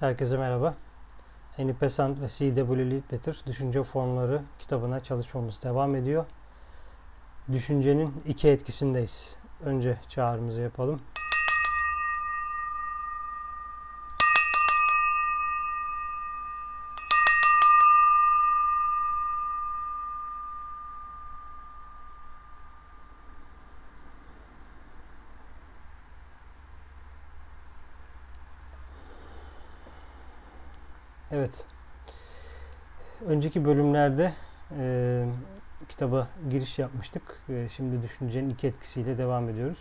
Herkese merhaba. Annie Besant ve C.W. Leadbetter Düşünce Formları kitabına çalışmamız devam ediyor. Düşüncenin iki etkisindeyiz. Önce çağrımızı yapalım. Evet. Önceki bölümlerde e, kitaba giriş yapmıştık. E, şimdi düşüncenin iki etkisiyle devam ediyoruz.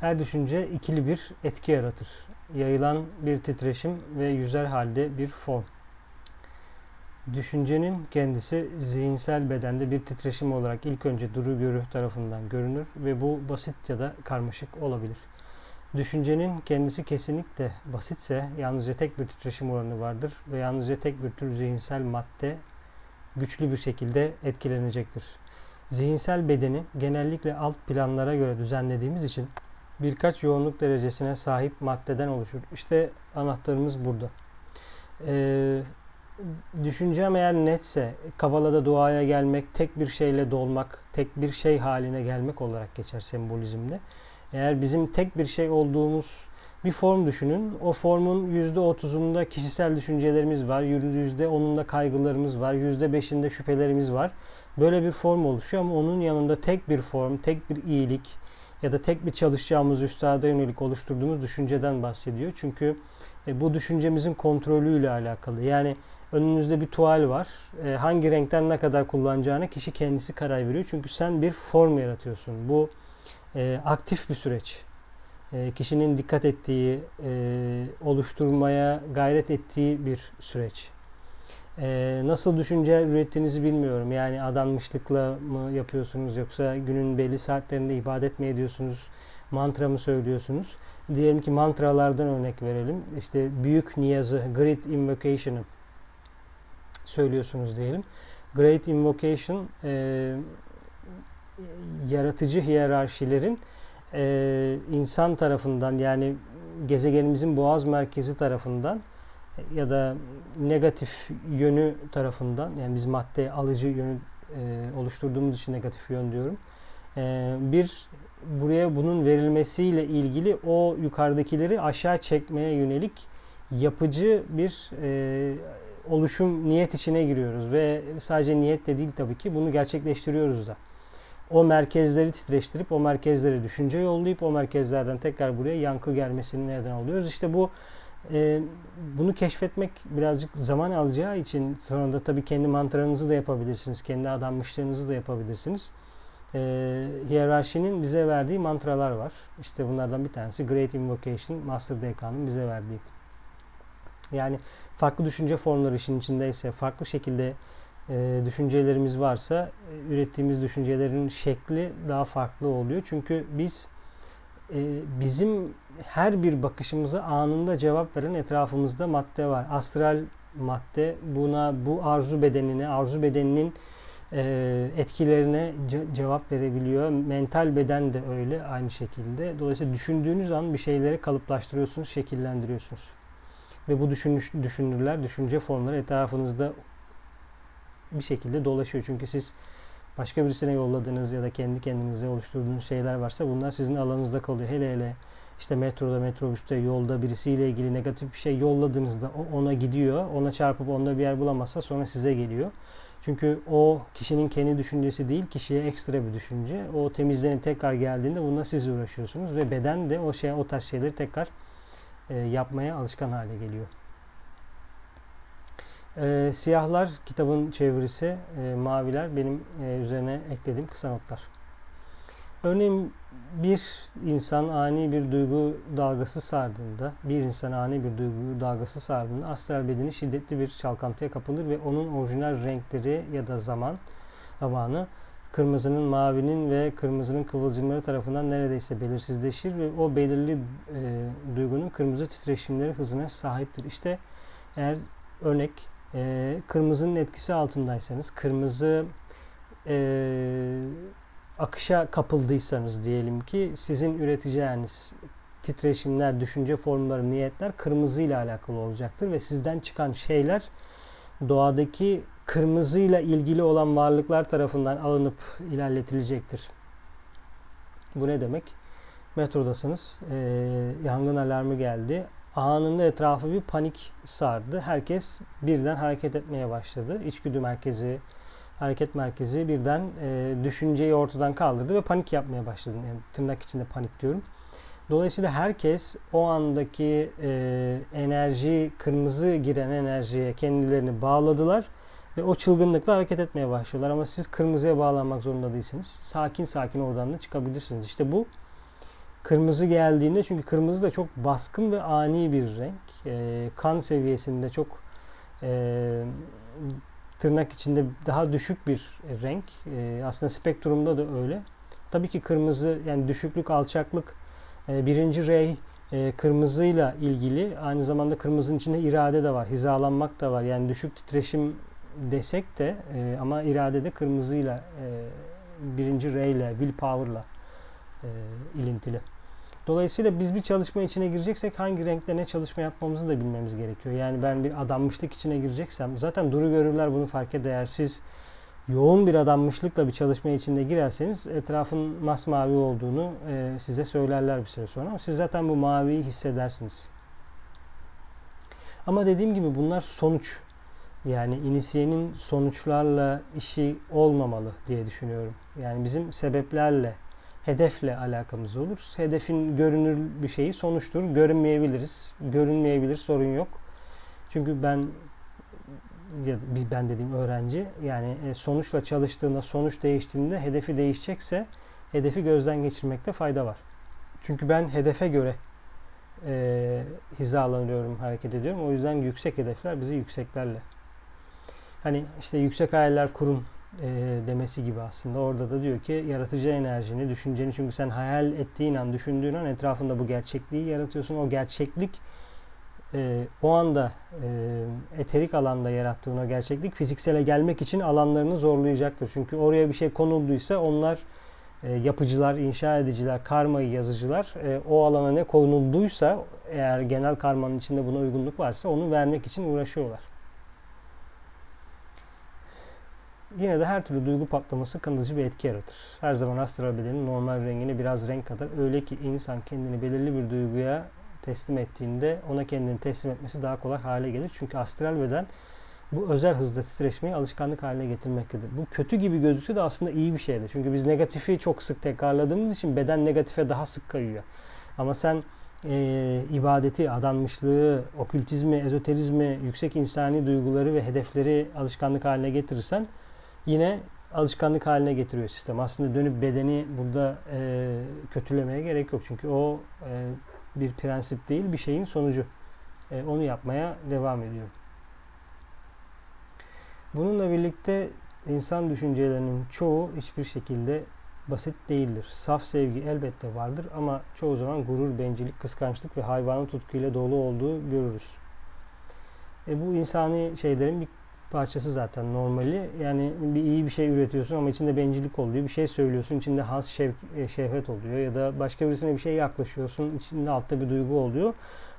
Her düşünce ikili bir etki yaratır. Yayılan bir titreşim ve yüzer halde bir form. Düşüncenin kendisi zihinsel bedende bir titreşim olarak ilk önce duru görü tarafından görünür ve bu basit ya da karmaşık olabilir. Düşüncenin kendisi kesinlikle basitse yalnızca tek bir titreşim oranı vardır ve yalnızca tek bir tür zihinsel madde güçlü bir şekilde etkilenecektir. Zihinsel bedeni genellikle alt planlara göre düzenlediğimiz için birkaç yoğunluk derecesine sahip maddeden oluşur. İşte anahtarımız burada. Ee, düşüncem eğer netse, Kabala'da duaya gelmek, tek bir şeyle dolmak, tek bir şey haline gelmek olarak geçer sembolizmde. Eğer bizim tek bir şey olduğumuz bir form düşünün. O formun %30'unda kişisel düşüncelerimiz var. %10'unda kaygılarımız var. %5'inde şüphelerimiz var. Böyle bir form oluşuyor ama onun yanında tek bir form, tek bir iyilik ya da tek bir çalışacağımız üstada yönelik oluşturduğumuz düşünceden bahsediyor. Çünkü e, bu düşüncemizin kontrolüyle alakalı. Yani önünüzde bir tuval var. E, hangi renkten ne kadar kullanacağını kişi kendisi karar veriyor. Çünkü sen bir form yaratıyorsun. Bu e, aktif bir süreç. E, kişinin dikkat ettiği, e, oluşturmaya gayret ettiği bir süreç. E, nasıl düşünce ürettiğinizi bilmiyorum. Yani adanmışlıkla mı yapıyorsunuz yoksa günün belli saatlerinde ibadet mi ediyorsunuz? Mantra mı söylüyorsunuz? Diyelim ki mantralardan örnek verelim. İşte büyük niyazı, Great Invocation'ı söylüyorsunuz diyelim. Great Invocation e, yaratıcı hiyerarşilerin e, insan tarafından yani gezegenimizin boğaz merkezi tarafından ya da negatif yönü tarafından yani biz madde alıcı yönü e, oluşturduğumuz için negatif yön diyorum. E, bir buraya bunun verilmesiyle ilgili o yukarıdakileri aşağı çekmeye yönelik yapıcı bir e, oluşum niyet içine giriyoruz ve sadece niyet de değil tabii ki bunu gerçekleştiriyoruz da o merkezleri titreştirip o merkezleri düşünce yollayıp o merkezlerden tekrar buraya yankı gelmesini neden oluyoruz. İşte bu e, bunu keşfetmek birazcık zaman alacağı için sonra da tabii kendi mantranızı da yapabilirsiniz. Kendi adanmışlığınızı da yapabilirsiniz. E, hiyerarşinin bize verdiği mantralar var. İşte bunlardan bir tanesi Great Invocation, Master Deka'nın bize verdiği. Yani farklı düşünce formları işin içindeyse, farklı şekilde e, düşüncelerimiz varsa e, ürettiğimiz düşüncelerin şekli daha farklı oluyor. Çünkü biz e, bizim her bir bakışımıza anında cevap veren etrafımızda madde var. Astral madde buna bu arzu bedenine, arzu bedeninin e, etkilerine ce- cevap verebiliyor. Mental beden de öyle aynı şekilde. Dolayısıyla düşündüğünüz an bir şeyleri kalıplaştırıyorsunuz, şekillendiriyorsunuz. Ve bu düşünüş, düşünürler, düşünce formları etrafınızda bir şekilde dolaşıyor. Çünkü siz başka birisine yolladığınız ya da kendi kendinize oluşturduğunuz şeyler varsa bunlar sizin alanınızda kalıyor. Hele hele işte metroda, metrobüste, yolda birisiyle ilgili negatif bir şey yolladığınızda o ona gidiyor. Ona çarpıp onda bir yer bulamazsa sonra size geliyor. Çünkü o kişinin kendi düşüncesi değil, kişiye ekstra bir düşünce. O temizlenip tekrar geldiğinde bununla siz uğraşıyorsunuz ve beden de o şey o tarz şeyleri tekrar e, yapmaya alışkan hale geliyor. E, siyahlar kitabın çevirisi, e, maviler benim e, üzerine eklediğim kısa notlar. Örneğin bir insan ani bir duygu dalgası sardığında, bir insan ani bir duygu dalgası sardığında astral bedeni şiddetli bir çalkantıya kapılır ve onun orijinal renkleri ya da zaman zamanı kırmızının, mavinin ve kırmızının kıvılcımları tarafından neredeyse belirsizleşir ve o belirli e, duygunun kırmızı titreşimleri hızına sahiptir. İşte eğer örnek e, kırmızının etkisi altındaysanız, kırmızı e, akışa kapıldıysanız diyelim ki sizin üreteceğiniz titreşimler, düşünce formları, niyetler kırmızı ile alakalı olacaktır ve sizden çıkan şeyler doğadaki kırmızıyla ilgili olan varlıklar tarafından alınıp ilerletilecektir. Bu ne demek? Metrodasınız, e, yangın alarmı geldi. Anında etrafı bir panik sardı. Herkes birden hareket etmeye başladı. İçgüdü merkezi, hareket merkezi birden e, düşünceyi ortadan kaldırdı ve panik yapmaya başladı. Yani tırnak içinde panik diyorum. Dolayısıyla herkes o andaki e, enerji, kırmızı giren enerjiye kendilerini bağladılar ve o çılgınlıkla hareket etmeye başlıyorlar. Ama siz kırmızıya bağlanmak zorunda değilsiniz. Sakin sakin oradan da çıkabilirsiniz. İşte bu kırmızı geldiğinde çünkü kırmızı da çok baskın ve ani bir renk. E, kan seviyesinde çok e, tırnak içinde daha düşük bir renk. E, aslında spektrumda da öyle. Tabii ki kırmızı yani düşüklük, alçaklık e, birinci rey e, kırmızıyla ilgili. Aynı zamanda kırmızının içinde irade de var, hizalanmak da var. Yani düşük titreşim desek de e, ama irade de kırmızıyla e, birinci rey ile, willpower'la e, ilintili. Dolayısıyla biz bir çalışma içine gireceksek hangi renkte ne çalışma yapmamızı da bilmemiz gerekiyor. Yani ben bir adanmışlık içine gireceksem zaten duru görürler bunu fark eder. Siz yoğun bir adanmışlıkla bir çalışma içinde girerseniz etrafın masmavi olduğunu e, size söylerler bir süre sonra. Siz zaten bu maviyi hissedersiniz. Ama dediğim gibi bunlar sonuç. Yani inisiyenin sonuçlarla işi olmamalı diye düşünüyorum. Yani bizim sebeplerle hedefle alakamız olur. Hedefin görünür bir şeyi sonuçtur. Görünmeyebiliriz. Görünmeyebilir sorun yok. Çünkü ben ya ben dediğim öğrenci yani e, sonuçla çalıştığında sonuç değiştiğinde hedefi değişecekse hedefi gözden geçirmekte fayda var. Çünkü ben hedefe göre e, hizalanıyorum, hareket ediyorum. O yüzden yüksek hedefler bizi yükseklerle. Hani işte yüksek hayaller kurun e, demesi gibi aslında. Orada da diyor ki yaratıcı enerjini, düşünceni çünkü sen hayal ettiğin an, düşündüğün an etrafında bu gerçekliği yaratıyorsun. O gerçeklik e, o anda e, eterik alanda yarattığın o gerçeklik fiziksele gelmek için alanlarını zorlayacaktır. Çünkü oraya bir şey konulduysa onlar e, yapıcılar, inşa ediciler, karmayı yazıcılar e, o alana ne konulduysa eğer genel karmanın içinde buna uygunluk varsa onu vermek için uğraşıyorlar. Yine de her türlü duygu patlaması kanıcı bir etki yaratır. Her zaman astral bedenin normal rengine biraz renk katar. Öyle ki insan kendini belirli bir duyguya teslim ettiğinde ona kendini teslim etmesi daha kolay hale gelir. Çünkü astral beden bu özel hızda titreşmeyi alışkanlık haline getirmektedir. Bu kötü gibi gözükse de aslında iyi bir şeydir. Çünkü biz negatifi çok sık tekrarladığımız için beden negatife daha sık kayıyor. Ama sen e, ibadeti, adanmışlığı, okültizmi, ezoterizmi, yüksek insani duyguları ve hedefleri alışkanlık haline getirirsen yine alışkanlık haline getiriyor sistem. Aslında dönüp bedeni burada e, kötülemeye gerek yok. Çünkü o e, bir prensip değil, bir şeyin sonucu. E, onu yapmaya devam ediyor. Bununla birlikte insan düşüncelerinin çoğu hiçbir şekilde basit değildir. Saf sevgi elbette vardır ama çoğu zaman gurur, bencillik, kıskançlık ve hayvanı tutkuyla dolu olduğu görürüz. E bu insani şeylerin bir parçası zaten normali. Yani bir iyi bir şey üretiyorsun ama içinde bencillik oluyor. Bir şey söylüyorsun içinde has şevk, e, şehvet oluyor ya da başka birisine bir şey yaklaşıyorsun içinde altta bir duygu oluyor.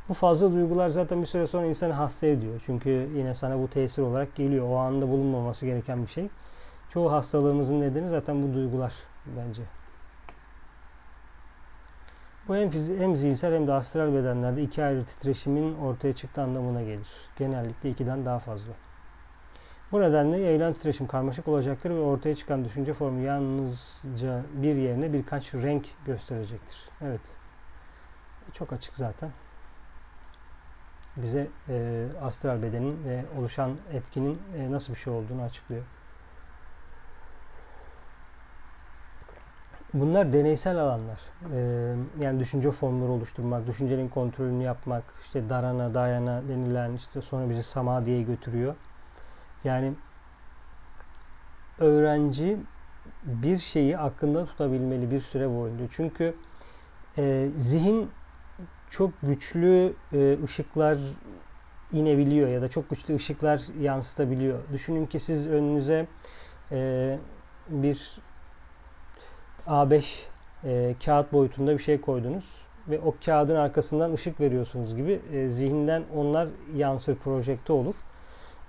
Bu fazla duygular zaten bir süre sonra insanı hasta ediyor. Çünkü yine sana bu tesir olarak geliyor. O anda bulunmaması gereken bir şey. Çoğu hastalığımızın nedeni zaten bu duygular bence. Bu hem, fizi, hem zihinsel hem de astral bedenlerde iki ayrı titreşimin ortaya çıktığı anlamına gelir. Genellikle ikiden daha fazla. Bu nedenle yayılan titreşim karmaşık olacaktır ve ortaya çıkan düşünce formu yalnızca bir yerine birkaç renk gösterecektir. Evet. Çok açık zaten. Bize e, astral bedenin ve oluşan etkinin e, nasıl bir şey olduğunu açıklıyor. Bunlar deneysel alanlar. Ee, yani düşünce formları oluşturmak, düşüncenin kontrolünü yapmak, işte darana, dayana denilen işte sonra bizi samadhiye götürüyor. Yani öğrenci bir şeyi aklında tutabilmeli bir süre boyunca. Çünkü e, zihin çok güçlü e, ışıklar inebiliyor ya da çok güçlü ışıklar yansıtabiliyor. Düşünün ki siz önünüze e, bir A5 e, kağıt boyutunda bir şey koydunuz. ve o kağıdın arkasından ışık veriyorsunuz gibi e, zihinden onlar yansır, projekte olur.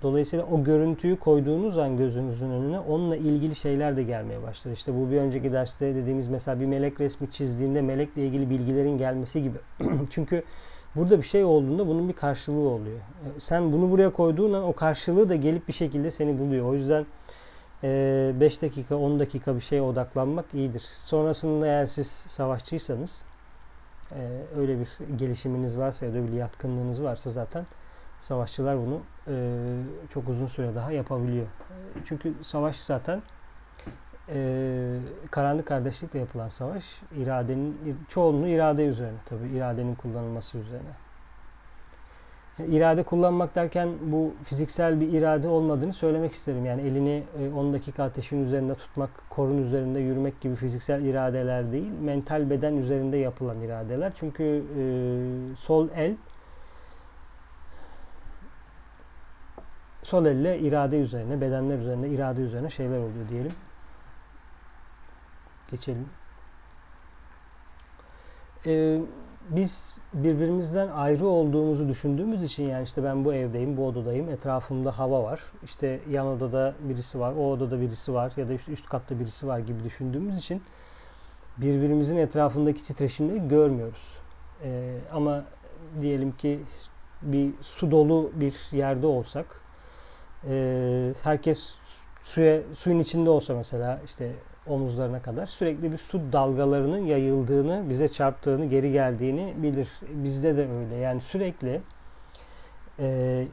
Dolayısıyla o görüntüyü koyduğunuz an gözünüzün önüne onunla ilgili şeyler de gelmeye başlar. İşte bu bir önceki derste dediğimiz mesela bir melek resmi çizdiğinde melekle ilgili bilgilerin gelmesi gibi. Çünkü burada bir şey olduğunda bunun bir karşılığı oluyor. E, sen bunu buraya koyduğun an o karşılığı da gelip bir şekilde seni buluyor. O yüzden 5 dakika 10 dakika bir şeye odaklanmak iyidir. Sonrasında eğer siz savaşçıysanız öyle bir gelişiminiz varsa ya da bir yatkınlığınız varsa zaten savaşçılar bunu çok uzun süre daha yapabiliyor. Çünkü savaş zaten karanlık kardeşlikle yapılan savaş iradenin çoğunluğu irade üzerine tabii iradenin kullanılması üzerine. İrade kullanmak derken bu fiziksel bir irade olmadığını söylemek isterim. Yani elini 10 e, dakika ateşin üzerinde tutmak, korun üzerinde yürümek gibi fiziksel iradeler değil, mental beden üzerinde yapılan iradeler. Çünkü e, sol el sol elle irade üzerine, bedenler üzerine, irade üzerine şeyler oluyor diyelim. Geçelim. Ee, biz birbirimizden ayrı olduğumuzu düşündüğümüz için yani işte ben bu evdeyim, bu odadayım, etrafımda hava var. İşte yan odada birisi var, o odada birisi var ya da işte üst katta birisi var gibi düşündüğümüz için birbirimizin etrafındaki titreşimleri görmüyoruz. Ee, ama diyelim ki bir su dolu bir yerde olsak, e, herkes suya suyun içinde olsa mesela işte omuzlarına kadar sürekli bir su dalgalarının yayıldığını, bize çarptığını, geri geldiğini bilir. Bizde de öyle. Yani sürekli e,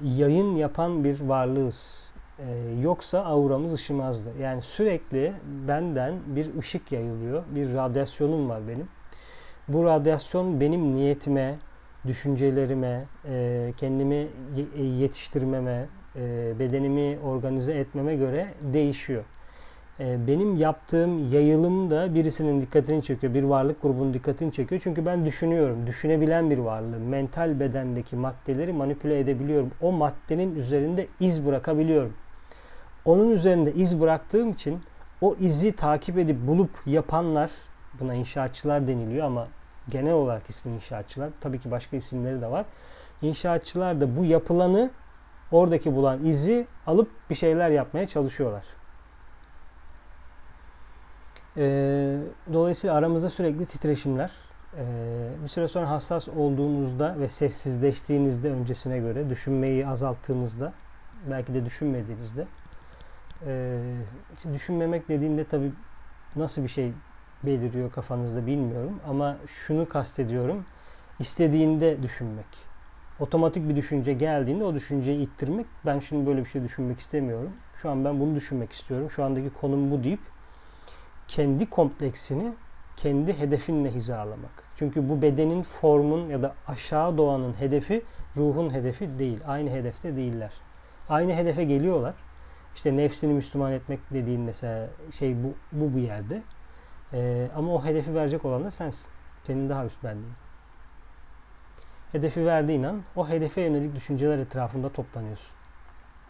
yayın yapan bir varlığız. E, yoksa auramız ışımazdı. Yani sürekli benden bir ışık yayılıyor. Bir radyasyonum var benim. Bu radyasyon benim niyetime, düşüncelerime, e, kendimi yetiştirmeme, e, bedenimi organize etmeme göre değişiyor. Ee, benim yaptığım yayılım da birisinin dikkatini çekiyor. Bir varlık grubunun dikkatini çekiyor. Çünkü ben düşünüyorum. Düşünebilen bir varlığım. Mental bedendeki maddeleri manipüle edebiliyorum. O maddenin üzerinde iz bırakabiliyorum. Onun üzerinde iz bıraktığım için o izi takip edip bulup yapanlar buna inşaatçılar deniliyor ama genel olarak ismi inşaatçılar. Tabii ki başka isimleri de var. İnşaatçılar da bu yapılanı oradaki bulan izi alıp bir şeyler yapmaya çalışıyorlar. E, dolayısıyla aramızda sürekli titreşimler. E, bir süre sonra hassas olduğunuzda ve sessizleştiğinizde öncesine göre düşünmeyi azalttığınızda belki de düşünmediğinizde e, düşünmemek dediğimde tabi nasıl bir şey beliriyor kafanızda bilmiyorum ama şunu kastediyorum istediğinde düşünmek otomatik bir düşünce geldiğinde o düşünceyi ittirmek ben şimdi böyle bir şey düşünmek istemiyorum şu an ben bunu düşünmek istiyorum şu andaki konum bu deyip kendi kompleksini kendi hedefinle hizalamak. Çünkü bu bedenin formun ya da aşağı doğanın hedefi ruhun hedefi değil. Aynı hedefte değiller. Aynı hedefe geliyorlar. İşte nefsini Müslüman etmek dediğin mesela şey bu bu bir yerde. Ee, ama o hedefi verecek olan da sensin. Senin daha üst benliğin. Hedefi verdiğin an o hedefe yönelik düşünceler etrafında toplanıyorsun.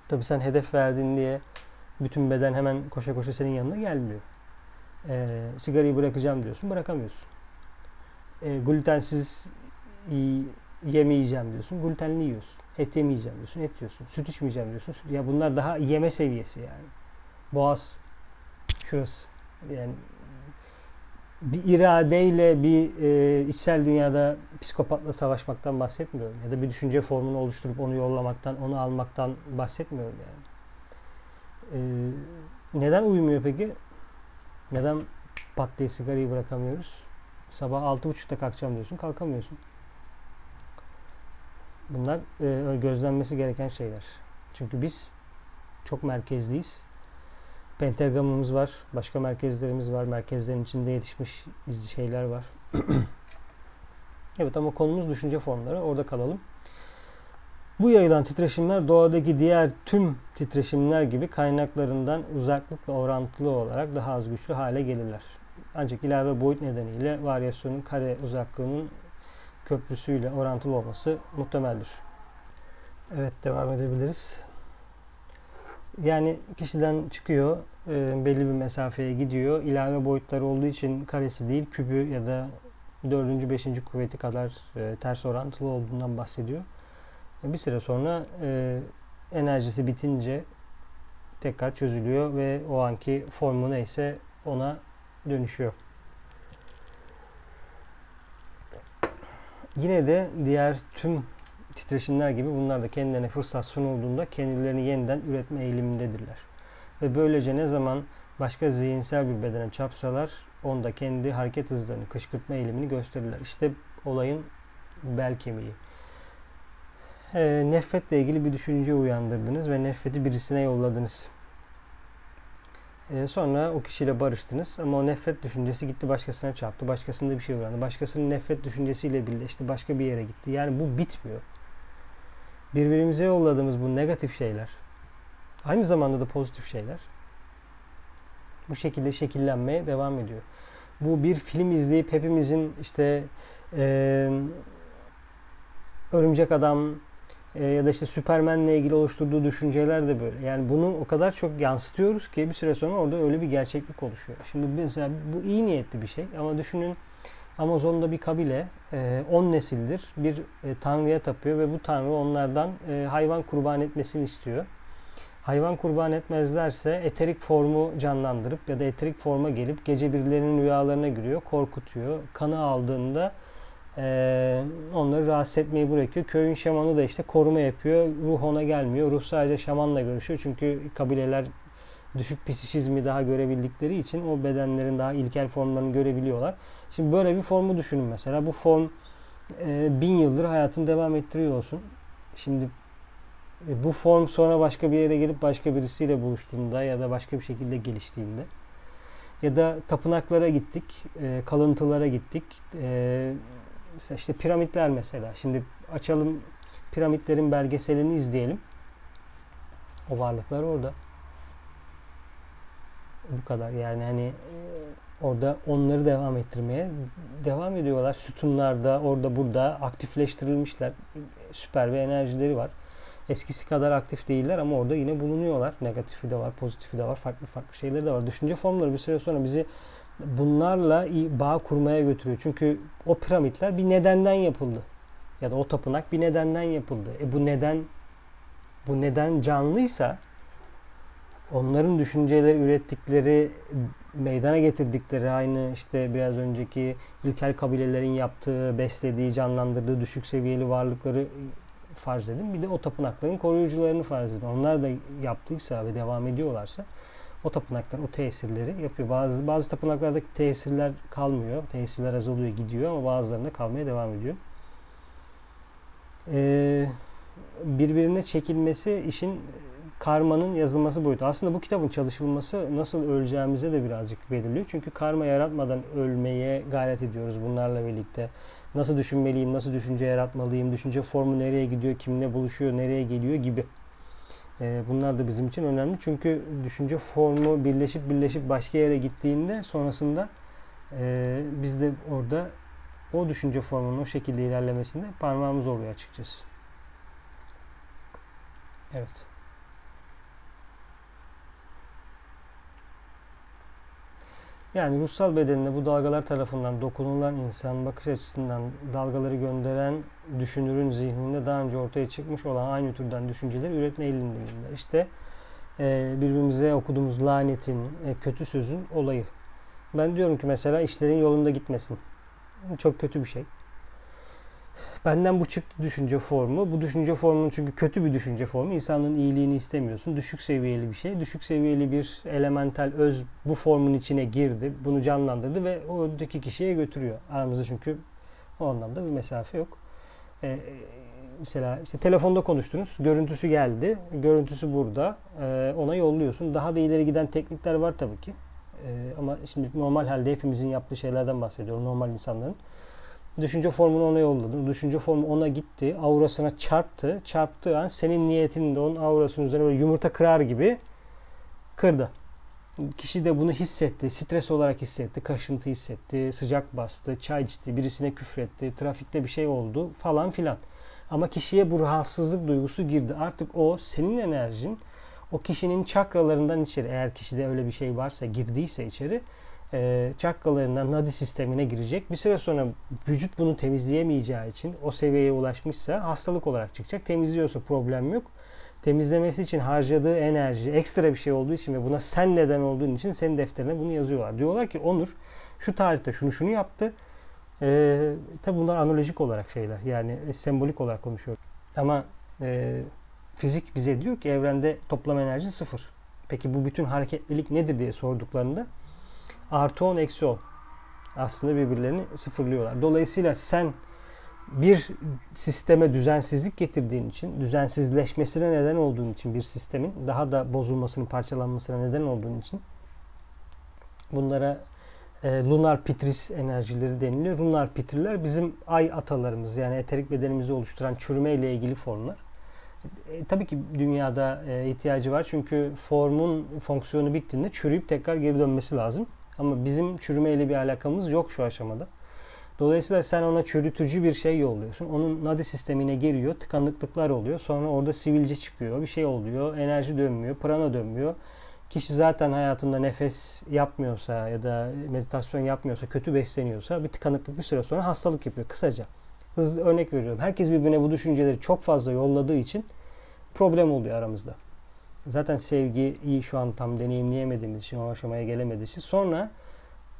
Tabi sen hedef verdin diye bütün beden hemen koşa koşa senin yanına gelmiyor e, sigarayı bırakacağım diyorsun, bırakamıyorsun. E, glutensiz yemeyeceğim diyorsun, glutenli yiyorsun. Et yemeyeceğim diyorsun, et yiyorsun. Süt içmeyeceğim diyorsun. Ya bunlar daha yeme seviyesi yani. Boğaz şurası. Yani bir iradeyle bir e, içsel dünyada psikopatla savaşmaktan bahsetmiyorum. Ya da bir düşünce formunu oluşturup onu yollamaktan, onu almaktan bahsetmiyorum yani. E, neden uymuyor peki? Neden pat diye sigarayı bırakamıyoruz? Sabah 6.30'da kalkacağım diyorsun, kalkamıyorsun. Bunlar e, gözlenmesi gereken şeyler. Çünkü biz çok merkezliyiz. Pentagramımız var, başka merkezlerimiz var, merkezlerin içinde yetişmiş şeyler var. evet ama konumuz düşünce formları, orada kalalım. Bu yayılan titreşimler doğadaki diğer tüm titreşimler gibi kaynaklarından uzaklıkla orantılı olarak daha az güçlü hale gelirler. Ancak ilave boyut nedeniyle varyasyonun kare uzaklığının köprüsüyle orantılı olması muhtemeldir. Evet devam edebiliriz. Yani kişiden çıkıyor, e, belli bir mesafeye gidiyor. İlave boyutları olduğu için karesi değil, kübü ya da dördüncü, beşinci kuvveti kadar e, ters orantılı olduğundan bahsediyor. E, bir süre sonra e, enerjisi bitince tekrar çözülüyor ve o anki formu neyse ona dönüşüyor. Yine de diğer tüm titreşimler gibi bunlar da kendilerine fırsat sunulduğunda kendilerini yeniden üretme eğilimindedirler. Ve böylece ne zaman başka zihinsel bir bedene çarpsalar onda kendi hareket hızlarını, kışkırtma eğilimini gösterirler. İşte olayın bel kemiği. E, nefretle ilgili bir düşünce uyandırdınız ve nefreti birisine yolladınız. E, sonra o kişiyle barıştınız ama o nefret düşüncesi gitti başkasına çarptı. Başkasında bir şey uyandı. Başkasının nefret düşüncesiyle birleşti. Başka bir yere gitti. Yani bu bitmiyor. Birbirimize yolladığımız bu negatif şeyler aynı zamanda da pozitif şeyler bu şekilde şekillenmeye devam ediyor. Bu bir film izleyip hepimizin işte e, Örümcek Adam e, ya da işte Süpermen'le ilgili oluşturduğu düşünceler de böyle. Yani bunu o kadar çok yansıtıyoruz ki bir süre sonra orada öyle bir gerçeklik oluşuyor. Şimdi mesela bu iyi niyetli bir şey ama düşünün Amazon'da bir kabile 10 e, nesildir bir e, tanrıya tapıyor ve bu tanrı onlardan e, hayvan kurban etmesini istiyor. Hayvan kurban etmezlerse eterik formu canlandırıp ya da eterik forma gelip gece birilerinin rüyalarına giriyor, korkutuyor. Kanı aldığında e, onları rahatsız etmeyi bırakıyor. Köyün şamanı da işte koruma yapıyor. Ruh ona gelmiyor. Ruh sadece şamanla görüşüyor. Çünkü kabileler düşük psişizmi daha görebildikleri için o bedenlerin daha ilkel formlarını görebiliyorlar. Şimdi böyle bir formu düşünün mesela. Bu form e, bin yıldır hayatını devam ettiriyor olsun. Şimdi e, bu form sonra başka bir yere gelip başka birisiyle buluştuğunda ya da başka bir şekilde geliştiğinde ya da tapınaklara gittik, e, kalıntılara gittik. E, mesela işte piramitler mesela. Şimdi açalım piramitlerin belgeselini izleyelim. O varlıklar orada. Bu kadar yani hani orada onları devam ettirmeye devam ediyorlar. Sütunlarda orada burada aktifleştirilmişler. Süper bir enerjileri var. Eskisi kadar aktif değiller ama orada yine bulunuyorlar. Negatifi de var, pozitifi de var, farklı farklı şeyleri de var. Düşünce formları bir süre sonra bizi bunlarla bağ kurmaya götürüyor. Çünkü o piramitler bir nedenden yapıldı. Ya da o tapınak bir nedenden yapıldı. E bu neden bu neden canlıysa onların düşünceleri ürettikleri meydana getirdikleri aynı işte biraz önceki ilkel kabilelerin yaptığı, beslediği, canlandırdığı düşük seviyeli varlıkları farz edin. Bir de o tapınakların koruyucularını farz edin. Onlar da yaptıysa ve devam ediyorlarsa o tapınaklar o tesirleri yapıyor. Bazı bazı tapınaklardaki tesirler kalmıyor. Tesirler azalıyor, gidiyor ama bazılarında kalmaya devam ediyor. Ee, birbirine çekilmesi işin karmanın yazılması boyutu. Aslında bu kitabın çalışılması nasıl öleceğimize de birazcık belirliyor. Çünkü karma yaratmadan ölmeye gayret ediyoruz bunlarla birlikte. Nasıl düşünmeliyim, nasıl düşünce yaratmalıyım, düşünce formu nereye gidiyor, kimle buluşuyor, nereye geliyor gibi. Ee, bunlar da bizim için önemli. Çünkü düşünce formu birleşip birleşip başka yere gittiğinde sonrasında e, biz de orada o düşünce formunun o şekilde ilerlemesinde parmağımız oluyor açıkçası. Evet. Yani ruhsal bedenine bu dalgalar tarafından dokunulan insan bakış açısından dalgaları gönderen düşünürün zihninde daha önce ortaya çıkmış olan aynı türden düşünceleri üretme eğilimindeler. İşte e, birbirimize okuduğumuz lanetin, e, kötü sözün olayı. Ben diyorum ki mesela işlerin yolunda gitmesin. Çok kötü bir şey. Benden bu çıktı düşünce formu. Bu düşünce formunun çünkü kötü bir düşünce formu. İnsanın iyiliğini istemiyorsun. Düşük seviyeli bir şey. Düşük seviyeli bir elemental öz bu formun içine girdi. Bunu canlandırdı ve o öteki kişiye götürüyor. Aramızda çünkü o anlamda bir mesafe yok. Ee, mesela işte telefonda konuştunuz. Görüntüsü geldi. Görüntüsü burada. Ee, ona yolluyorsun. Daha da ileri giden teknikler var tabii ki. Ee, ama şimdi normal halde hepimizin yaptığı şeylerden bahsediyorum. Normal insanların. Düşünce formunu ona yolladın. Düşünce formu ona gitti. Aurasına çarptı. Çarptığı an senin niyetinin de onun aurasının üzerine böyle yumurta kırar gibi kırdı. Kişi de bunu hissetti. Stres olarak hissetti. Kaşıntı hissetti. Sıcak bastı. Çay içti. Birisine küfretti. Trafikte bir şey oldu falan filan. Ama kişiye bu rahatsızlık duygusu girdi. Artık o senin enerjin o kişinin çakralarından içeri eğer kişide öyle bir şey varsa girdiyse içeri e, çakralarından nadi sistemine girecek. Bir süre sonra vücut bunu temizleyemeyeceği için o seviyeye ulaşmışsa hastalık olarak çıkacak. Temizliyorsa problem yok. Temizlemesi için harcadığı enerji ekstra bir şey olduğu için ve buna sen neden olduğun için senin defterine bunu yazıyorlar. Diyorlar ki Onur şu tarihte şunu şunu yaptı. Ee, tabi bunlar analojik olarak şeyler yani sembolik olarak konuşuyor. Ama e, fizik bize diyor ki evrende toplam enerji sıfır. Peki bu bütün hareketlilik nedir diye sorduklarında artı 10 eksi 10 aslında birbirlerini sıfırlıyorlar. Dolayısıyla sen bir sisteme düzensizlik getirdiğin için, düzensizleşmesine neden olduğun için bir sistemin daha da bozulmasının, parçalanmasına neden olduğun için bunlara e, lunar pitris enerjileri deniliyor. Lunar pitriler bizim ay atalarımız yani eterik bedenimizi oluşturan çürüme ile ilgili formlar. E, tabii ki dünyada e, ihtiyacı var çünkü formun fonksiyonu bittiğinde çürüyüp tekrar geri dönmesi lazım. Ama bizim çürüme ile bir alakamız yok şu aşamada. Dolayısıyla sen ona çürütücü bir şey yolluyorsun. Onun nadi sistemine giriyor, tıkanıklıklar oluyor. Sonra orada sivilce çıkıyor, bir şey oluyor, enerji dönmüyor, prana dönmüyor. Kişi zaten hayatında nefes yapmıyorsa ya da meditasyon yapmıyorsa, kötü besleniyorsa bir tıkanıklık bir süre sonra hastalık yapıyor kısaca. Hızlı örnek veriyorum. Herkes birbirine bu düşünceleri çok fazla yolladığı için problem oluyor aramızda. Zaten sevgiyi şu an tam deneyimleyemediğimiz için, o aşamaya gelemediğimiz için. Sonra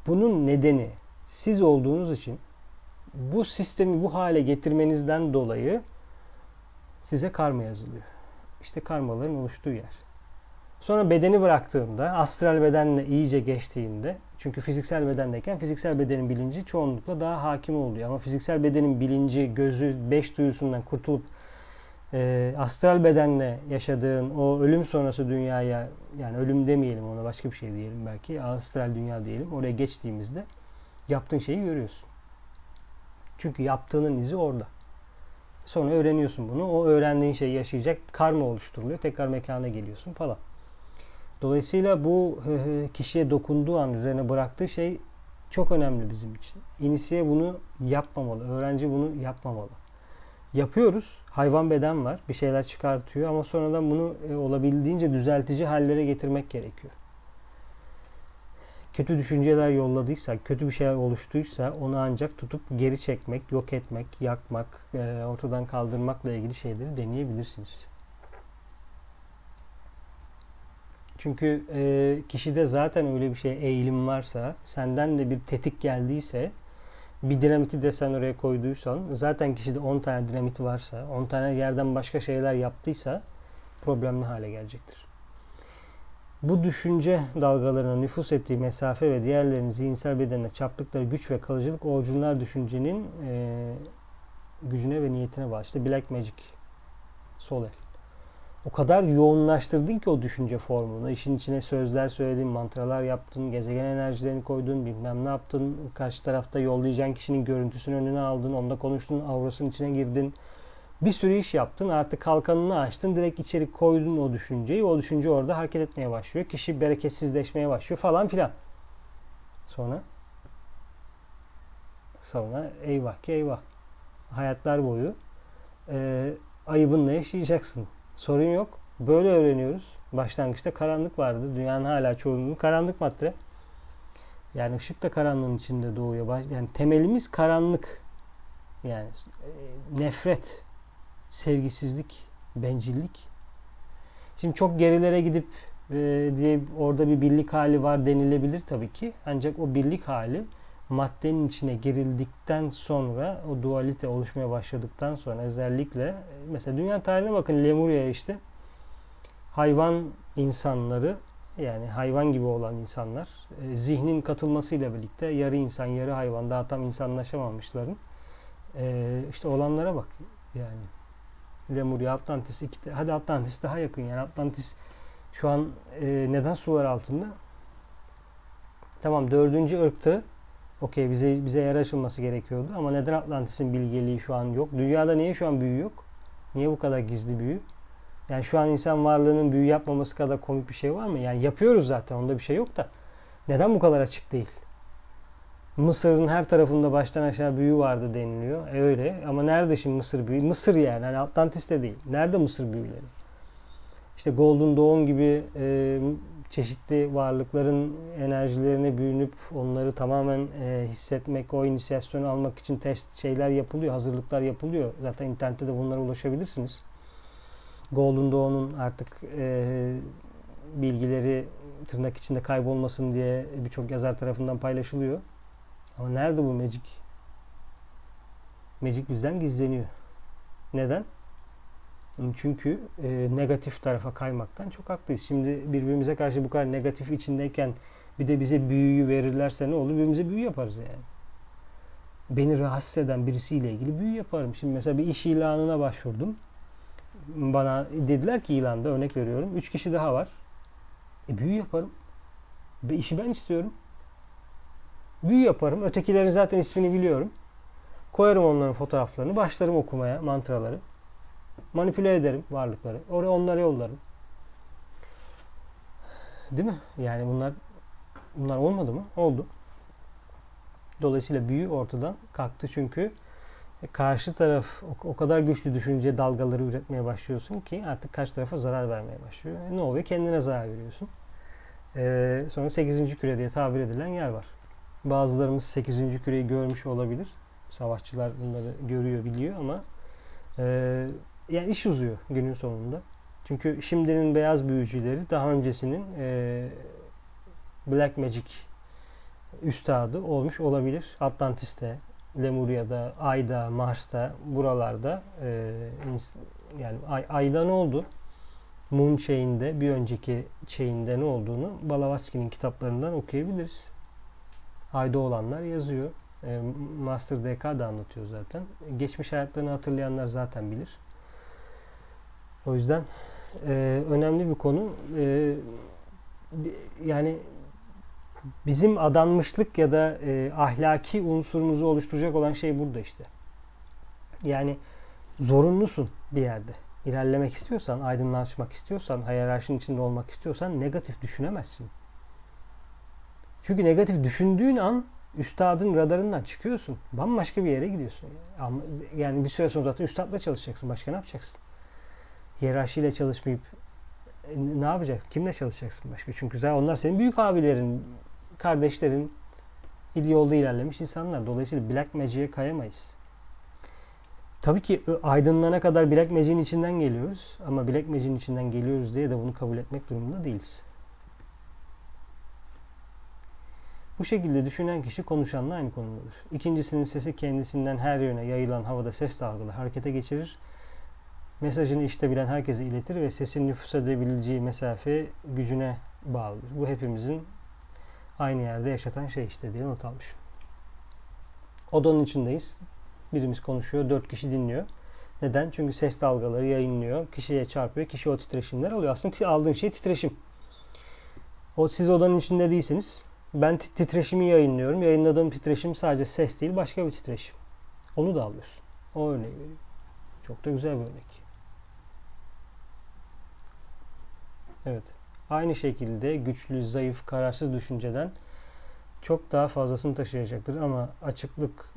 bunun nedeni siz olduğunuz için bu sistemi bu hale getirmenizden dolayı size karma yazılıyor. İşte karmaların oluştuğu yer. Sonra bedeni bıraktığında, astral bedenle iyice geçtiğinde, çünkü fiziksel bedendeyken fiziksel bedenin bilinci çoğunlukla daha hakim oluyor. Ama fiziksel bedenin bilinci, gözü, beş duyusundan kurtulup e, astral bedenle yaşadığın o ölüm sonrası dünyaya, yani ölüm demeyelim ona başka bir şey diyelim belki, astral dünya diyelim, oraya geçtiğimizde yaptığın şeyi görüyorsun. Çünkü yaptığının izi orada. Sonra öğreniyorsun bunu. O öğrendiğin şeyi yaşayacak karma oluşturuluyor. Tekrar mekana geliyorsun falan. Dolayısıyla bu kişiye dokunduğu an üzerine bıraktığı şey çok önemli bizim için. İnisiye bunu yapmamalı. Öğrenci bunu yapmamalı. Yapıyoruz. Hayvan beden var. Bir şeyler çıkartıyor ama sonradan bunu e, olabildiğince düzeltici hallere getirmek gerekiyor. Kötü düşünceler yolladıysa, kötü bir şeyler oluştuysa onu ancak tutup geri çekmek, yok etmek, yakmak, e, ortadan kaldırmakla ilgili şeyleri deneyebilirsiniz. Çünkü e, kişide zaten öyle bir şey eğilim varsa, senden de bir tetik geldiyse, bir dinamiti de sen oraya koyduysan, zaten kişide 10 tane dinamit varsa, 10 tane yerden başka şeyler yaptıysa problemli hale gelecektir. Bu düşünce dalgalarına nüfus ettiği mesafe ve diğerlerinin zihinsel bedenine çarptıkları güç ve kalıcılık orijinal düşüncenin e, gücüne ve niyetine bağlı. İşte Black Magic, sol el o kadar yoğunlaştırdın ki o düşünce formunu. İşin içine sözler söyledin, mantralar yaptın, gezegen enerjilerini koydun, bilmem ne yaptın. Karşı tarafta yollayacağın kişinin görüntüsünü önüne aldın, onda konuştun, avrasının içine girdin. Bir sürü iş yaptın. Artık kalkanını açtın. Direkt içeri koydun o düşünceyi. O düşünce orada hareket etmeye başlıyor. Kişi bereketsizleşmeye başlıyor falan filan. Sonra sonra eyvah ki eyvah. Hayatlar boyu e, ayıbınla yaşayacaksın. Sorun yok. Böyle öğreniyoruz. Başlangıçta karanlık vardı. Dünyanın hala çoğunluğu karanlık madde. Yani ışık da karanlığın içinde doğuyor. Yani temelimiz karanlık. Yani e, nefret, sevgisizlik, bencillik. Şimdi çok gerilere gidip e, diye orada bir birlik hali var denilebilir tabii ki. Ancak o birlik hali maddenin içine girildikten sonra o dualite oluşmaya başladıktan sonra özellikle mesela dünya tarihine bakın Lemuria işte hayvan insanları yani hayvan gibi olan insanlar e, zihnin katılmasıyla birlikte yarı insan yarı hayvan daha tam insanlaşamamışların e, işte olanlara bak yani. Lemuria Atlantis iki, hadi Atlantis daha yakın yani Atlantis şu an e, neden sular altında? Tamam dördüncü ırktı Okey bize bize yer açılması gerekiyordu ama neden Atlantis'in bilgeliği şu an yok? Dünyada niye şu an büyü yok? Niye bu kadar gizli büyü? Yani şu an insan varlığının büyü yapmaması kadar komik bir şey var mı? Yani yapıyoruz zaten onda bir şey yok da. Neden bu kadar açık değil? Mısır'ın her tarafında baştan aşağı büyü vardı deniliyor. E öyle ama nerede şimdi Mısır büyü? Mısır yani hani Atlantis'te değil. Nerede Mısır büyüleri? İşte Golden Dawn gibi e, çeşitli varlıkların enerjilerine bürünüp onları tamamen e, hissetmek, o inisiyasyonu almak için test şeyler yapılıyor, hazırlıklar yapılıyor. Zaten internette de bunlara ulaşabilirsiniz. Golden Dawn'un artık e, bilgileri tırnak içinde kaybolmasın diye birçok yazar tarafından paylaşılıyor. Ama nerede bu Magic? Magic bizden gizleniyor. Neden? Çünkü e, negatif tarafa kaymaktan çok haklıyız. Şimdi birbirimize karşı bu kadar negatif içindeyken bir de bize büyüyü verirlerse ne olur? Birbirimize büyü yaparız yani. Beni rahatsız eden birisiyle ilgili büyü yaparım. Şimdi mesela bir iş ilanına başvurdum. Bana dediler ki ilanda örnek veriyorum. Üç kişi daha var. E büyü yaparım. Ve işi ben istiyorum. Büyü yaparım. Ötekilerin zaten ismini biliyorum. Koyarım onların fotoğraflarını. Başlarım okumaya mantraları. Manipüle ederim varlıkları. Oraya onları yollarım. Değil mi? Yani bunlar bunlar olmadı mı? Oldu. Dolayısıyla büyü ortadan kalktı çünkü karşı taraf o kadar güçlü düşünce dalgaları üretmeye başlıyorsun ki artık karşı tarafa zarar vermeye başlıyor. E ne oluyor? Kendine zarar veriyorsun. Ee, sonra 8. küre diye tabir edilen yer var. Bazılarımız 8. küreyi görmüş olabilir. Savaşçılar bunları görüyor, biliyor ama e, yani iş uzuyor günün sonunda. Çünkü şimdinin beyaz büyücüleri daha öncesinin e, Black Magic üstadı olmuş olabilir. Atlantis'te, Lemuria'da, Ay'da, Mars'ta, buralarda e, yani Ay, Ay'da ne oldu? Moon Chain'de, bir önceki Chain'de ne olduğunu Balavaski'nin kitaplarından okuyabiliriz. Ayda olanlar yazıyor. E, Master DK da anlatıyor zaten. Geçmiş hayatlarını hatırlayanlar zaten bilir. O yüzden e, önemli bir konu. E, yani bizim adanmışlık ya da e, ahlaki unsurumuzu oluşturacak olan şey burada işte. Yani zorunlusun bir yerde. İlerlemek istiyorsan, aydınlaşmak istiyorsan, hiyerarşinin içinde olmak istiyorsan negatif düşünemezsin. Çünkü negatif düşündüğün an üstadın radarından çıkıyorsun. Bambaşka bir yere gidiyorsun. Yani bir süre sonra zaten üstadla çalışacaksın. Başka ne yapacaksın? Hiyerarşiyle çalışmayıp e, ne yapacaksın? Kimle çalışacaksın başka? Çünkü zaten onlar senin büyük abilerin, kardeşlerin il yolda ilerlemiş insanlar. Dolayısıyla Black Magic'e kayamayız. Tabii ki aydınlana kadar Black Magic'in içinden geliyoruz. Ama Black Magic'in içinden geliyoruz diye de bunu kabul etmek durumunda değiliz. Bu şekilde düşünen kişi konuşanla aynı konumdadır. İkincisinin sesi kendisinden her yöne yayılan havada ses dalgalı harekete geçirir mesajını işte bilen herkese iletir ve sesin nüfus edebileceği mesafe gücüne bağlıdır. Bu hepimizin aynı yerde yaşatan şey işte diye not almışım. Odanın içindeyiz. Birimiz konuşuyor, dört kişi dinliyor. Neden? Çünkü ses dalgaları yayınlıyor, kişiye çarpıyor, kişi o titreşimler alıyor. Aslında aldığım şey titreşim. O siz odanın içinde değilsiniz. Ben titreşimi yayınlıyorum. Yayınladığım titreşim sadece ses değil, başka bir titreşim. Onu da alıyorsun. O örneği veriyor. Çok da güzel bir örnek. Evet. Aynı şekilde güçlü, zayıf, kararsız düşünceden çok daha fazlasını taşıyacaktır ama açıklık,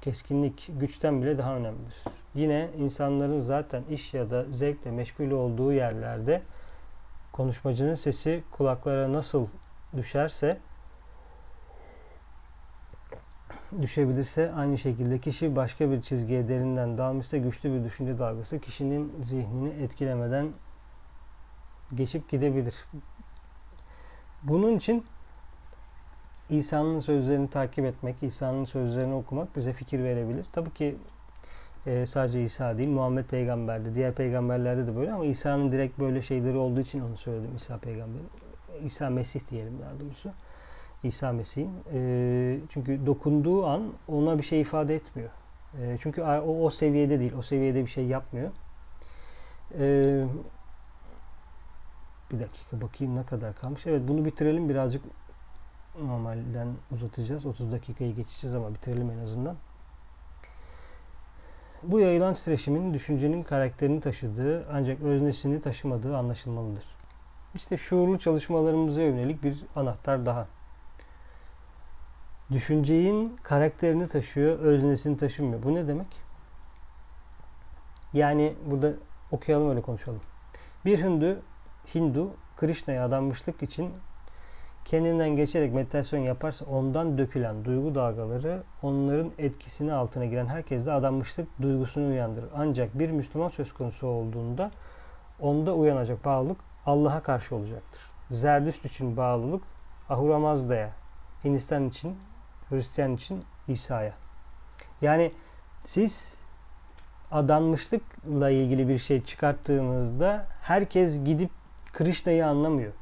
keskinlik güçten bile daha önemlidir. Yine insanların zaten iş ya da zevkle meşgul olduğu yerlerde konuşmacının sesi kulaklara nasıl düşerse düşebilirse aynı şekilde kişi başka bir çizgiye derinden dalmışsa güçlü bir düşünce dalgası kişinin zihnini etkilemeden geçip gidebilir. Bunun için İsa'nın sözlerini takip etmek, İsa'nın sözlerini okumak bize fikir verebilir. Tabii ki e, sadece İsa değil, Muhammed peygamberde, diğer peygamberlerde de böyle ama İsa'nın direkt böyle şeyleri olduğu için onu söyledim İsa peygamber. İsa Mesih diyelim daha doğrusu. İsa Mesih'in. E, çünkü dokunduğu an ona bir şey ifade etmiyor. E, çünkü o, o seviyede değil, o seviyede bir şey yapmıyor. E, bir dakika bakayım ne kadar kalmış. Evet bunu bitirelim birazcık normalden uzatacağız. 30 dakikayı geçeceğiz ama bitirelim en azından. Bu yayılan titreşimin düşüncenin karakterini taşıdığı ancak öznesini taşımadığı anlaşılmalıdır. İşte şuurlu çalışmalarımıza yönelik bir anahtar daha. Düşüncenin karakterini taşıyor, öznesini taşımıyor. Bu ne demek? Yani burada okuyalım öyle konuşalım. Bir Hindu Hindu Krishna'ya adanmışlık için kendinden geçerek meditasyon yaparsa ondan dökülen duygu dalgaları onların etkisini altına giren herkeste adanmışlık duygusunu uyandırır. Ancak bir Müslüman söz konusu olduğunda onda uyanacak bağlılık Allah'a karşı olacaktır. Zerdüşt için bağlılık Ahura Mazda'ya, Hindistan için, Hristiyan için İsa'ya. Yani siz adanmışlıkla ilgili bir şey çıkarttığınızda herkes gidip Krishna'yı anlamıyor.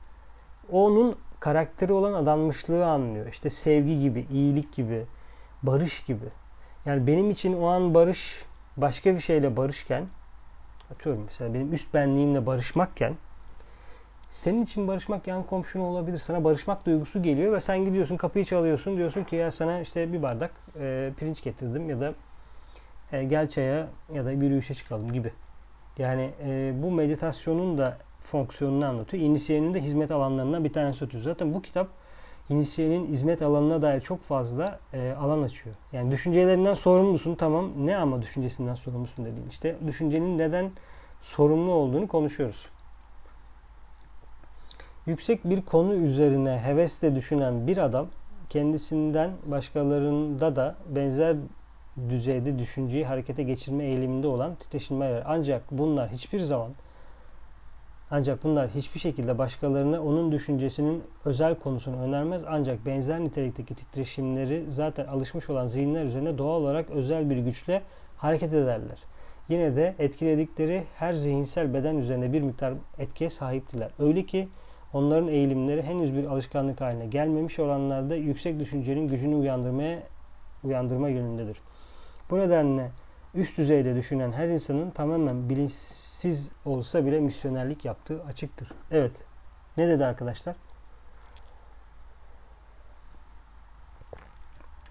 Onun karakteri olan adanmışlığı anlıyor. İşte sevgi gibi, iyilik gibi, barış gibi. Yani benim için o an barış başka bir şeyle barışken atıyorum mesela benim üst benliğimle barışmakken senin için barışmak yan komşun olabilir. Sana barışmak duygusu geliyor ve sen gidiyorsun kapıyı çalıyorsun. Diyorsun ki ya sana işte bir bardak e, pirinç getirdim ya da e, gel çaya ya da bir yürüyüşe çıkalım gibi. Yani e, bu meditasyonun da fonksiyonunu anlatıyor. İnisiyenin de hizmet alanlarından bir tanesi ötüyor. Zaten bu kitap inisiyenin hizmet alanına dair çok fazla e, alan açıyor. Yani düşüncelerinden sorumlusun tamam ne ama düşüncesinden sorumlusun dediğin işte düşüncenin neden sorumlu olduğunu konuşuyoruz. Yüksek bir konu üzerine hevesle düşünen bir adam kendisinden başkalarında da benzer düzeyde düşünceyi harekete geçirme eğiliminde olan titreşimler Ancak bunlar hiçbir zaman ancak bunlar hiçbir şekilde başkalarına onun düşüncesinin özel konusunu önermez. Ancak benzer nitelikteki titreşimleri zaten alışmış olan zihinler üzerine doğal olarak özel bir güçle hareket ederler. Yine de etkiledikleri her zihinsel beden üzerine bir miktar etkiye sahiptiler. Öyle ki onların eğilimleri henüz bir alışkanlık haline gelmemiş olanlarda yüksek düşüncenin gücünü uyandırmaya uyandırma yönündedir. Bu nedenle üst düzeyde düşünen her insanın tamamen bilinçsiz olsa bile misyonerlik yaptığı açıktır. Evet. Ne dedi arkadaşlar?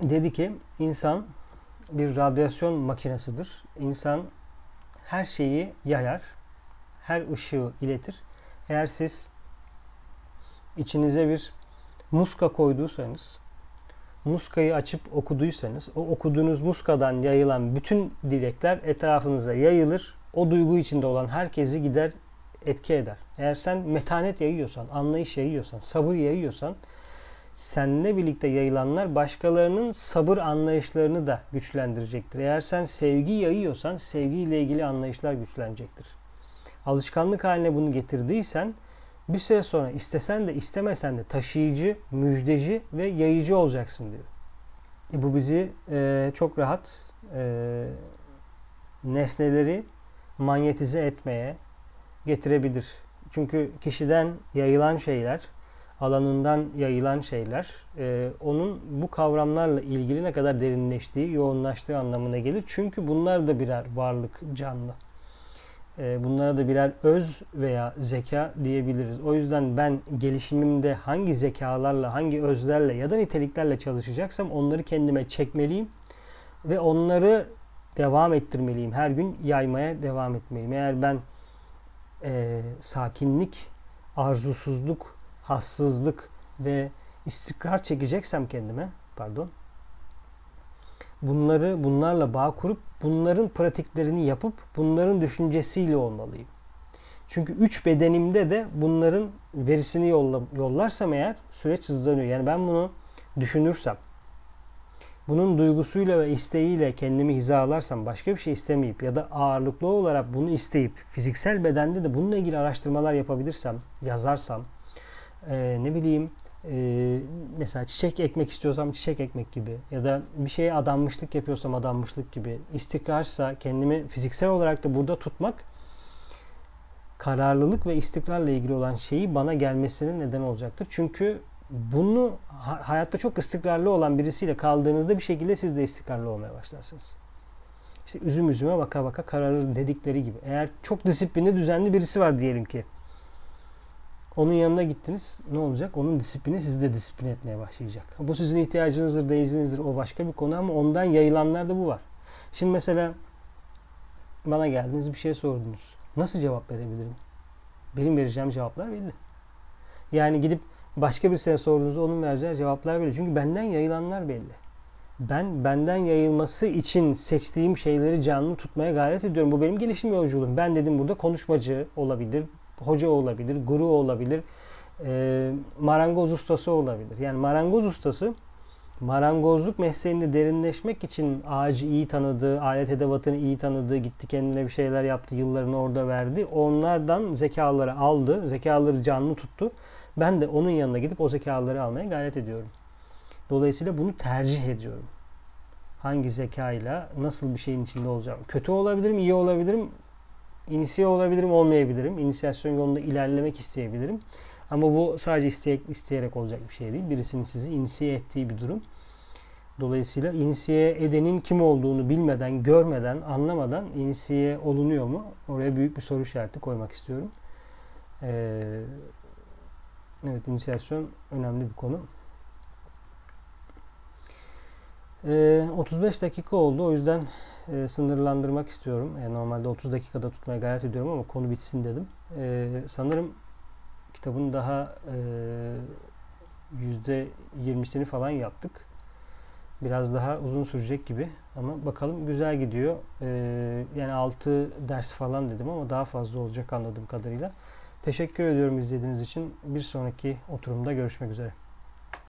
Dedi ki insan bir radyasyon makinesidir. İnsan her şeyi yayar, her ışığı iletir. Eğer siz içinize bir muska koyduysanız muskayı açıp okuduysanız o okuduğunuz muskadan yayılan bütün dilekler etrafınıza yayılır. O duygu içinde olan herkesi gider etki eder. Eğer sen metanet yayıyorsan, anlayış yayıyorsan, sabır yayıyorsan seninle birlikte yayılanlar başkalarının sabır anlayışlarını da güçlendirecektir. Eğer sen sevgi yayıyorsan sevgiyle ilgili anlayışlar güçlenecektir. Alışkanlık haline bunu getirdiysen bir süre sonra istesen de istemesen de taşıyıcı, müjdeci ve yayıcı olacaksın diyor. E bu bizi e, çok rahat e, nesneleri manyetize etmeye getirebilir. Çünkü kişiden yayılan şeyler, alanından yayılan şeyler, e, onun bu kavramlarla ilgili ne kadar derinleştiği, yoğunlaştığı anlamına gelir. Çünkü bunlar da birer varlık, canlı. Ee, bunlara da birer öz veya zeka diyebiliriz. O yüzden ben gelişimimde hangi zekalarla, hangi özlerle ya da niteliklerle çalışacaksam onları kendime çekmeliyim ve onları devam ettirmeliyim. Her gün yaymaya devam etmeliyim. Eğer ben e, sakinlik, arzusuzluk, hassızlık ve istikrar çekeceksem kendime, pardon, bunları bunlarla bağ kurup bunların pratiklerini yapıp bunların düşüncesiyle olmalıyım. Çünkü üç bedenimde de bunların verisini yolla, yollarsam eğer süreç hızlanıyor. Yani ben bunu düşünürsem, bunun duygusuyla ve isteğiyle kendimi hizalarsam, başka bir şey istemeyip ya da ağırlıklı olarak bunu isteyip fiziksel bedende de bununla ilgili araştırmalar yapabilirsem, yazarsam, e, ne bileyim e, mesela çiçek ekmek istiyorsam çiçek ekmek gibi ya da bir şeye adanmışlık yapıyorsam adanmışlık gibi istikrarsa kendimi fiziksel olarak da burada tutmak kararlılık ve istikrarla ilgili olan şeyi bana gelmesinin neden olacaktır. Çünkü bunu hayatta çok istikrarlı olan birisiyle kaldığınızda bir şekilde siz de istikrarlı olmaya başlarsınız. İşte üzüm üzüme baka baka kararır dedikleri gibi. Eğer çok disiplinli düzenli birisi var diyelim ki onun yanına gittiniz. Ne olacak? Onun disiplini sizi de disiplin etmeye başlayacak. Bu sizin ihtiyacınızdır, değizinizdir. O başka bir konu ama ondan yayılanlar da bu var. Şimdi mesela bana geldiniz bir şey sordunuz. Nasıl cevap verebilirim? Benim vereceğim cevaplar belli. Yani gidip başka birisine sorduğunuzda onun vereceği cevaplar belli. Çünkü benden yayılanlar belli. Ben benden yayılması için seçtiğim şeyleri canlı tutmaya gayret ediyorum. Bu benim gelişim yolculuğum. Ben dedim burada konuşmacı olabilir, hoca olabilir, guru olabilir, e, marangoz ustası olabilir. Yani marangoz ustası marangozluk mesleğinde derinleşmek için ağacı iyi tanıdığı, alet edevatını iyi tanıdığı, gitti kendine bir şeyler yaptı, yıllarını orada verdi. Onlardan zekaları aldı, zekaları canlı tuttu. Ben de onun yanına gidip o zekaları almaya gayret ediyorum. Dolayısıyla bunu tercih ediyorum. Hangi zekayla nasıl bir şeyin içinde olacağım. Kötü olabilirim, iyi olabilirim, inisiye olabilirim, olmayabilirim. İnisiyasyon yolunda ilerlemek isteyebilirim. Ama bu sadece isteyerek, isteyerek olacak bir şey değil. Birisinin sizi inisiye ettiği bir durum. Dolayısıyla inisiye edenin kim olduğunu bilmeden, görmeden, anlamadan inisiye olunuyor mu? Oraya büyük bir soru işareti koymak istiyorum. Ee, evet, inisiyasyon önemli bir konu. Ee, 35 dakika oldu. O yüzden e, sınırlandırmak istiyorum. Yani normalde 30 dakikada tutmaya gayret ediyorum ama konu bitsin dedim. Ee, sanırım kitabın daha yüzde 20'sini falan yaptık. Biraz daha uzun sürecek gibi ama bakalım güzel gidiyor. Ee, yani 6 ders falan dedim ama daha fazla olacak anladığım kadarıyla. Teşekkür ediyorum izlediğiniz için. Bir sonraki oturumda görüşmek üzere.